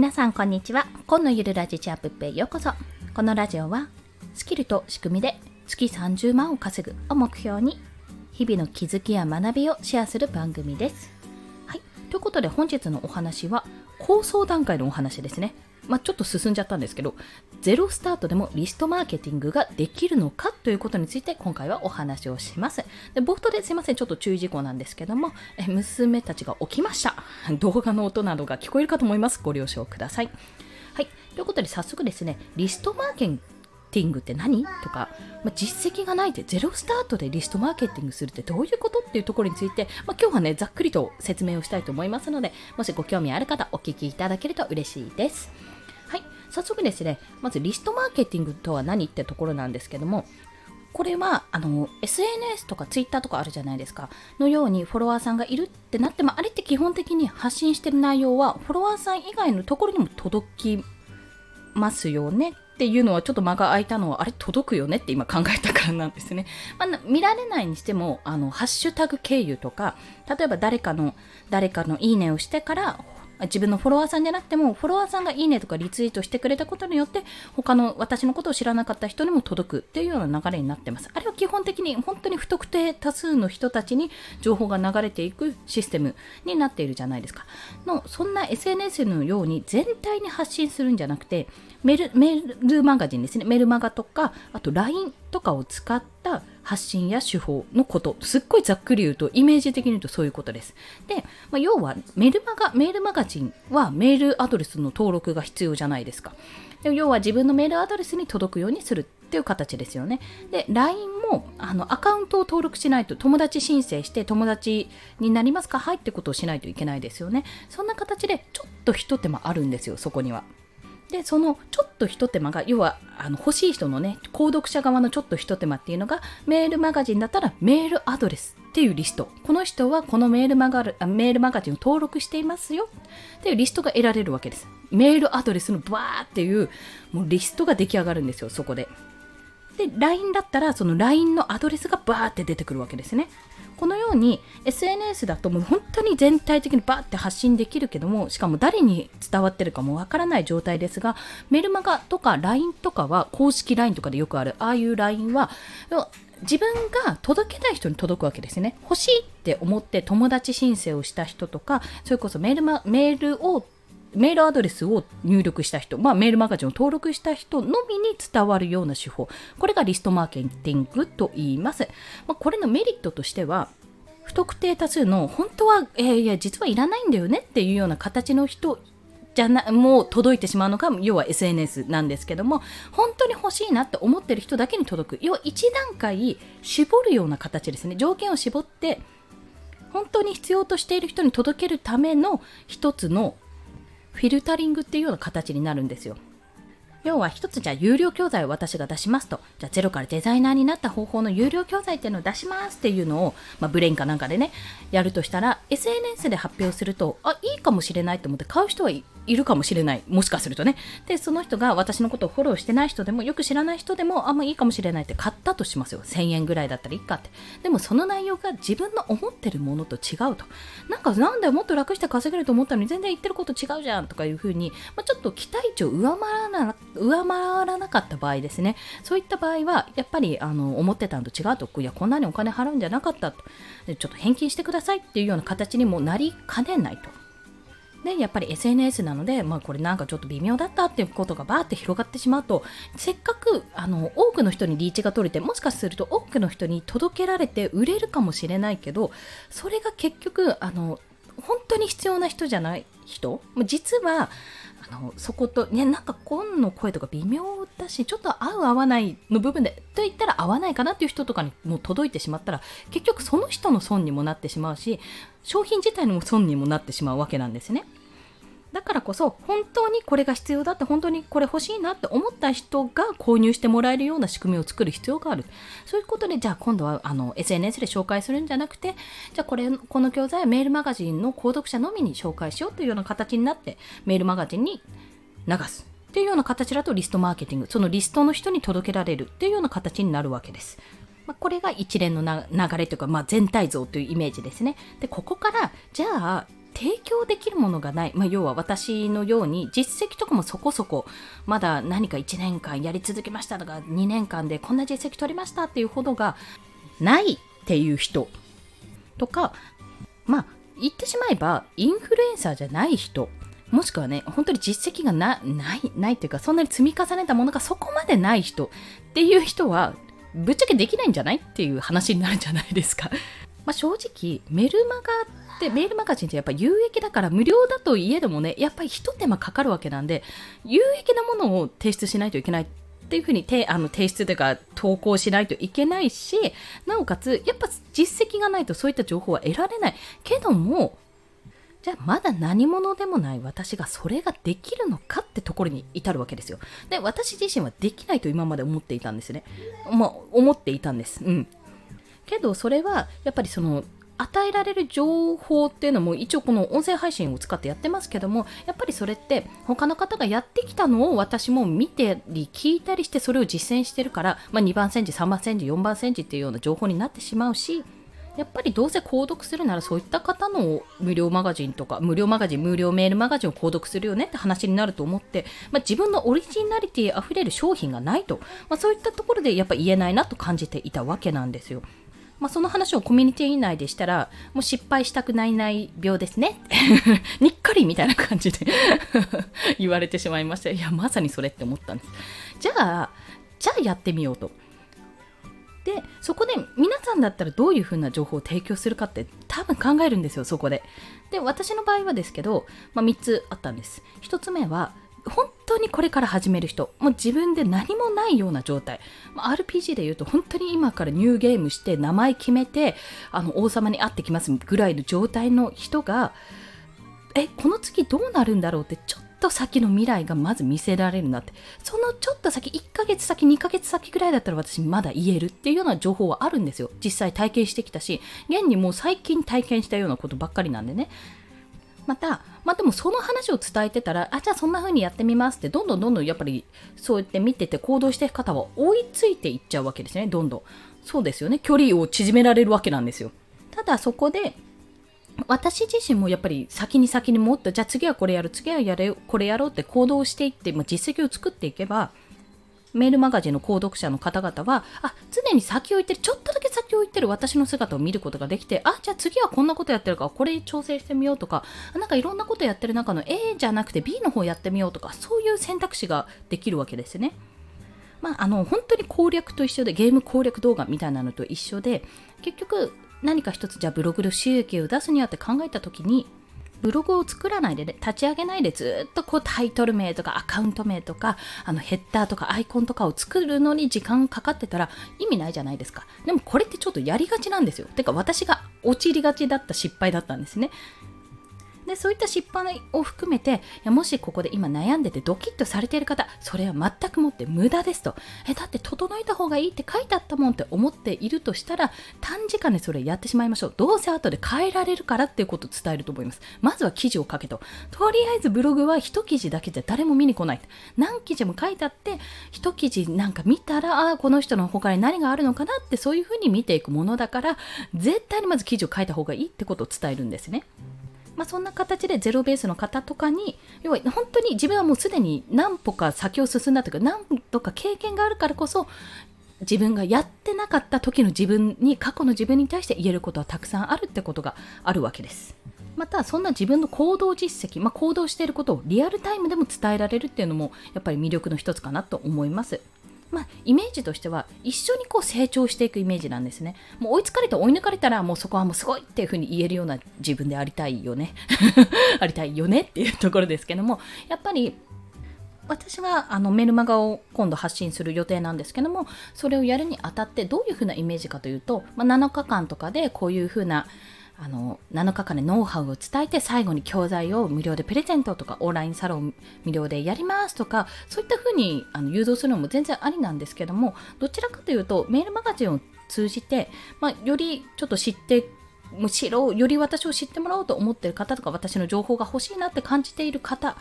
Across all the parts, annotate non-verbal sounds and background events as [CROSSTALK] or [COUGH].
皆さんこんにちは。今のゆるラジチャップへようこそ。このラジオはスキルと仕組みで月30万を稼ぐを目標に日々の気づきや学びをシェアする番組です。はい。ということで本日のお話は構想段階のお話ですね。まあ、ちょっと進んじゃったんですけど、ゼロスタートでもリストマーケティングができるのかということについて今回はお話をします。で冒頭ですいません、ちょっと注意事項なんですけども、え娘たちが起きました。動画の音などが聞こえるかと思います。ご了承ください。はい、ということで早速ですね、リストマーケティングって何とか、まあ、実績がないでゼロスタートでリストマーケティングするってどういうことっていうところについて、まあ、今日はねざっくりと説明をしたいと思いますのでもしご興味ある方お聞きいただけると嬉しいです。早速ですね、まずリストマーケティングとは何ってところなんですけども、これはあの SNS とか Twitter とかあるじゃないですか。のようにフォロワーさんがいるってなってもあれって基本的に発信してる内容はフォロワーさん以外のところにも届きますよねっていうのはちょっと間が空いたのはあれ届くよねって今考えたからなんですね、まあ、見られないにしてもあのハッシュタグ経由とか例えば誰かの誰かのいいねをしてから自分のフォロワーさんじゃなくても、フォロワーさんがいいねとかリツイートしてくれたことによって、他の私のことを知らなかった人にも届くっていうような流れになってます。あれは基本的に本当に不特定多数の人たちに情報が流れていくシステムになっているじゃないですか。の、そんな SNS のように全体に発信するんじゃなくて、メールメールマガジンですね。メルマガとか、あと LINE とかを使った発信や手法のこと。すっごいざっくり言うと、イメージ的に言うとそういうことです。で、まあ、要はメルマガ、メールマガジンはメールアドレスの登録が必要じゃないですか。で要は自分のメールアドレスに届くようにするっていう形ですよね。で、LINE もあのアカウントを登録しないと友達申請して友達になりますか？はいってことをしないといけないですよね。そんな形でちょっとひと手間あるんですよ、そこには。でそのちょっとひと手間が要はあの欲しい人のね購読者側のちょっとひと手間っていうのがメールマガジンだったらメールアドレスっていうリスト。この人はこのメールマガあメールマガジンを登録していますよ。っていうリストが得られるわけです。メールアドレスのバーっていうもうリストが出来上がるんですよそこで。で LINE だったらその LINE のアドレスがバーって出てくるわけですね。このように SNS だともう本当に全体的にバーって発信できるけどもしかも誰に伝わってるかもわからない状態ですがメルマガとか LINE とかは公式 LINE とかでよくある。ああいう LINE は自分が届けたい人に届くわけですね。欲しいって思って友達申請をした人とかそれこそメール,、ま、メールをメールアドレスを入力した人、まあ、メールマガジンを登録した人のみに伝わるような手法、これがリストマーケティングと言います。まあ、これのメリットとしては、不特定多数の本当は、えー、いや、実はいらないんだよねっていうような形の人じゃなもう届いてしまうのが要は SNS なんですけども本当に欲しいなって思ってる人だけに届く。要は1段階絞るような形ですね。条件を絞って本当に必要としている人に届けるための一つのフィルタリングっていうような形になるんですよ。要は一つじゃあ有料教材を私が出しますと、じゃあゼロからデザイナーになった方法の有料教材っていうのを出しますっていうのを、まあ、ブレインかなんかでね、やるとしたら、SNS で発表すると、あ、いいかもしれないと思って買う人はいいるかもしれない。もしかするとね。で、その人が私のことをフォローしてない人でも、よく知らない人でも、あんまいいかもしれないって買ったとしますよ。1000円ぐらいだったらいいかって。でもその内容が自分の思ってるものと違うと。なんかなんだよ、もっと楽して稼げると思ったのに全然言ってること違うじゃんとかいうふうに、まあ、ちょっと期待値を上回らな上回らなかった場合ですね。そういった場合は、やっぱりあの思ってたのと違うと、いや、こんなにお金払うんじゃなかったと。ちょっと返金してくださいっていうような形にもなりかねないと。でやっぱり SNS なので、まあ、これなんかちょっと微妙だったっていうことがバーって広がってしまうとせっかくあの多くの人にリーチが取れてもしかすると多くの人に届けられて売れるかもしれないけどそれが結局あの本当に必要な人じゃない人？実はあのそこと、ね、なんか紺の声とか微妙だしちょっと合う合わないの部分でと言ったら合わないかなっていう人とかにもう届いてしまったら結局その人の損にもなってしまうし商品自体の損にもなってしまうわけなんですね。だからこそ本当にこれが必要だって本当にこれ欲しいなって思った人が購入してもらえるような仕組みを作る必要があるそういうことでじゃあ今度はあの SNS で紹介するんじゃなくてじゃあこれこの教材はメールマガジンの購読者のみに紹介しようというような形になってメールマガジンに流すっていうような形だとリストマーケティングそのリストの人に届けられるっていうような形になるわけです。ま、これが一連の流れというか、まあ、全体像というイメージですね。でここからじゃあ提供できるものがない、まあ、要は私のように実績とかもそこそこまだ何か1年間やり続けましたとか2年間でこんな実績取りましたっていうほどがないっていう人とかまあ言ってしまえばインフルエンサーじゃない人もしくはね本当に実績がなないないっていうかそんなに積み重ねたものがそこまでない人っていう人はぶっちゃけできないんじゃないっていう話になるんじゃないですか。まあ、正直メルマガってメールマガジンってやっぱ有益だから無料だといえどもねやっぱりひと手間かかるわけなんで有益なものを提出しないといけないっていうふうにてあの提出というか投稿しないといけないしなおかつやっぱ実績がないとそういった情報は得られないけどもじゃあまだ何者でもない私がそれができるのかってところに至るわけですよ。で、私自身はできないと今まで思っていたんですね。まあ、思っていたんです。うん。けどそれはやっぱりその与えられる情報っていうのも一応この音声配信を使ってやってますけどもやっぱりそれって他の方がやってきたのを私も見てり聞いたりしてそれを実践してるから、まあ、2番煎じ3番煎じ4番煎じっていうような情報になってしまうしやっぱりどうせ購読するならそういった方の無料マガジンとか無料マガジン無料メールマガジンを購読するよねって話になると思って、まあ、自分のオリジナリティあふれる商品がないと、まあ、そういったところでやっぱ言えないなと感じていたわけなんですよ。まあ、その話をコミュニティ内でしたら、もう失敗したくないない病ですね。[LAUGHS] にっかりみたいな感じで [LAUGHS] 言われてしまいました。いや、まさにそれって思ったんです。じゃあ、じゃあやってみようと。で、そこで皆さんだったらどういうふうな情報を提供するかって多分考えるんですよ、そこで。で、私の場合はですけど、まあ、3つあったんです。1つ目は、本当にこれから始める人、もう自分で何もないような状態、RPG で言うと本当に今からニューゲームして名前決めてあの王様に会ってきますぐらいの状態の人がえこの次どうなるんだろうってちょっと先の未来がまず見せられるなって。そのちょっと先1ヶ月先2ヶ月先ぐらいだったら私まだ言えるっていうような情報はあるんですよ。実際体験してきたし現にもう最近体験したようなことばっかりなんでね。また、まあ、でもその話を伝えてたら、あ、じゃあそんな風にやってみますって、どんどんどんどんやっぱりそうやって見てて行動していく方は追いついていっちゃうわけですね、どんどん。そうですよね、距離を縮められるわけなんですよ。ただそこで、私自身もやっぱり先に先にもっと、じゃあ次はこれやる、次はやれこれやろうって行動していって、まあ、実績を作っていけば、メールマガジンの購読者の方々は、あ、常に先を行ってる、ちょっとだけ先を行ってる私の姿を見ることができて、あ、じゃあ次はこんなことやってるから、これ調整してみようとか、なんかいろんなことやってる中の A じゃなくて B の方やってみようとか、そういう選択肢ができるわけですね。まあ、あの、本当に攻略と一緒で、ゲーム攻略動画みたいなのと一緒で、結局、何か一つじゃあブログで収益を出すにはって考えた時にブログを作らないで、ね、立ち上げないでずっとこうタイトル名とかアカウント名とかあのヘッダーとかアイコンとかを作るのに時間かかってたら意味ないじゃないですか。でもこれってちょっとやりがちなんですよ。てか私が陥りがちだった失敗だったんですね。でそういった失敗を含めてもしここで今悩んでてドキッとされている方それは全くもって無駄ですと。えだって整えた方がいいって書いてあったもんって思っているとしたら短時間でそれやってしまいましょう。どうせ後で変えられるからっていうことを伝えると思います。まずは記事を書けと。とりあえずブログは1記事だけじゃ誰も見に来ない何記事も書いてあって1記事なんか見たらあこの人の他に何があるのかなってそういうふうに見ていくものだから絶対にまず記事を書いた方がいいってことを伝えるんですね。まあ、そんな形でゼロベースの方とかに要は本当に自分はもうすでに何歩か先を進んだというか何とか経験があるからこそ自分がやってなかった時の自分に過去の自分に対して言えることはたくさんあるってことがあるわけです。またそんな自分の行動実績、まあ、行動していることをリアルタイムでも伝えられるっていうのもやっぱり魅力の一つかなと思います。まあ、イメージとしては一緒にこう成長していくイメージなんですね。もう追いつかれて追い抜かれたらもうそこはもうすごいっていうふうに言えるような自分でありたいよね。[LAUGHS] ありたいよねっていうところですけども、やっぱり私はあのメルマガを今度発信する予定なんですけども、それをやるにあたってどういうふうなイメージかというと、まあ、7日間とかでこういうふうなあの7日間でノウハウを伝えて最後に教材を無料でプレゼントとかオンラインサロン無料でやりますとかそういった風にあの誘導するのも全然ありなんですけどもどちらかというとメールマガジンを通じて、まあ、よりちょっと知ってむしろより私を知ってもらおうと思ってる方とか私の情報が欲しいなって感じている方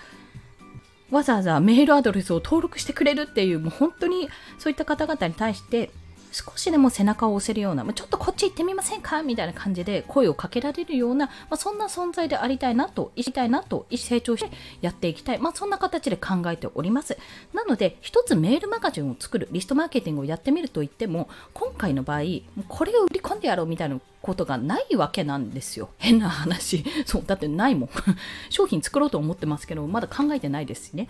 わざわざメールアドレスを登録してくれるっていうもう本当にそういった方々に対して少しでも背中を押せるような、まあ、ちょっとこっち行ってみませんか？みたいな感じで声をかけられるような、まあ、そんな存在でありたいなと、いきたいなと、成長してやっていきたい、まあ、そんな形で考えております。なので、一つメールマガジンを作る、リストマーケティングをやってみると言っても、今回の場合、これを売り込んでやろうみたいなことがないわけなんですよ。変な話。そう、だってないもん。[LAUGHS] 商品作ろうと思ってますけど、まだ考えてないですしね。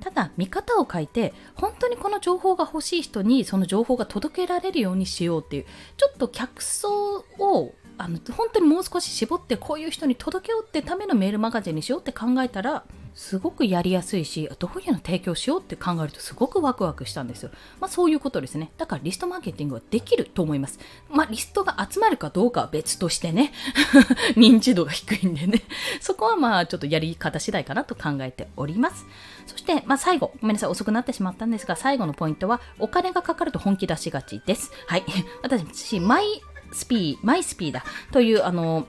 ただ見方を変えて本当にこの情報が欲しい人にその情報が届けられるようにしようっていうちょっと客層をあの本当にもう少し絞ってこういう人に届けようってためのメールマガジンにしようって考えたらすごくやりやすいしどういうの提供しようって考えるとすごくワクワクしたんですよ。まあそういうことですね。だからリストマーケティングはできると思います。まあリストが集まるかどうかは別としてね。[LAUGHS] 認知度が低いんでね。そこはまあちょっとやり方次第かなと考えております。そしてまあ最後、ごめんなさい、遅くなってしまったんですが、最後のポイントはお金がかかると本気出しがちです。はい。[LAUGHS] 私、私マイスピー、マイスピーだというあの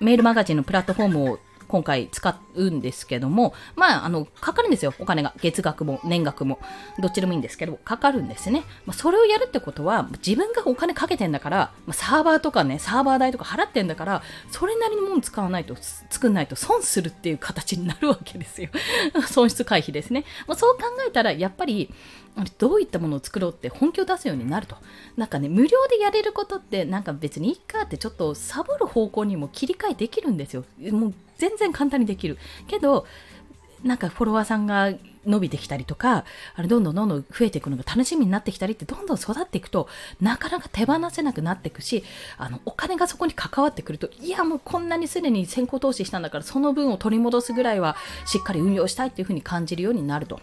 メールマガジンのプラットフォームを今回使うんですけども、まあ、あの、かかるんですよ。お金が。月額も年額も。どっちでもいいんですけど、かかるんですね。まあ、それをやるってことは、自分がお金かけてんだから、まあ、サーバーとかね、サーバー代とか払ってんだから、それなりのもの使わないと、作んないと損するっていう形になるわけですよ。[LAUGHS] 損失回避ですね。まあ、そう考えたら、やっぱり、どういったものを作ろうって本気を出すようになると。なんかね、無料でやれることって、なんか別にいいかってちょっとサボる方向にも切り替えできるんですよ。もう全然簡単にできる。けど、なんかフォロワーさんが伸びてきたりとか、あれどんどんどんどん増えていくのが楽しみになってきたりってどんどん育っていくと、なかなか手放せなくなっていくし、あの、お金がそこに関わってくると、いやもうこんなにすでに先行投資したんだから、その分を取り戻すぐらいはしっかり運用したいっていうふうに感じるようになると。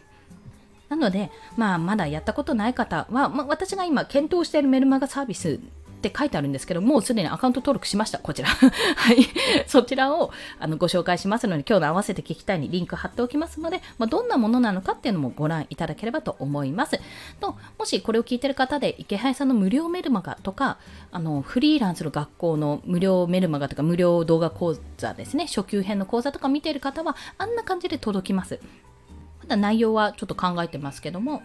なので、まあ、まだやったことない方は、まあ、私が今検討しているメルマガサービスって書いてあるんですけど、もうすでにアカウント登録しました。こちら。[LAUGHS] はい。そちらをあのご紹介しますので、今日の合わせて聞きたいにリンク貼っておきますので、まあ、どんなものなのかっていうのもご覧いただければと思います。と、もしこれを聞いてる方で、池原さんの無料メルマガとか、あの、フリーランスの学校の無料メルマガとか、無料動画講座ですね、初級編の講座とか見てる方は、あんな感じで届きます。まだ内容はちょっと考えてますけども、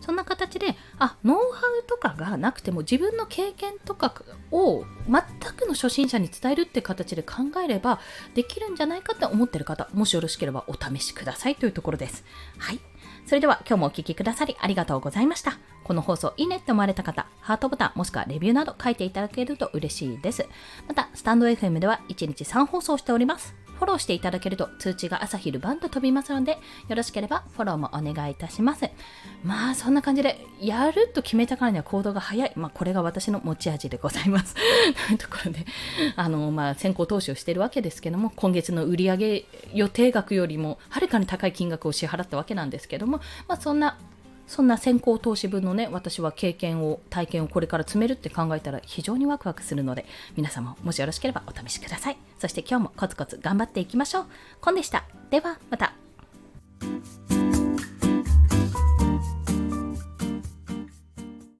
そんな形であノウハウとかがなくても自分の経験とかを全くの初心者に伝えるって形で考えればできるんじゃないかって思ってる方もしよろしければお試しくださいというところです。はい。それでは今日もお聴きくださりありがとうございました。この放送いいねって思われた方ハートボタンもしくはレビューなど書いていただけると嬉しいです。またスタンド FM では1日3放送しております。フォローしていただけると通知が朝昼晩と飛びますので、よろしければフォローもお願いいたします。まあ、そんな感じで、やると決めたからには行動が早い。まあ、これが私の持ち味でございます。というところで、あの、まあ、先行投資をしているわけですけども、今月の売上予定額よりもはるかに高い金額を支払ったわけなんですけども、まあ、そんなそんな先行投資分のね私は経験を体験をこれから詰めるって考えたら非常にワクワクするので皆様もしよろしければお試しください。そして今日もコツコツ頑張っていきましょう。コンでした。ではまた。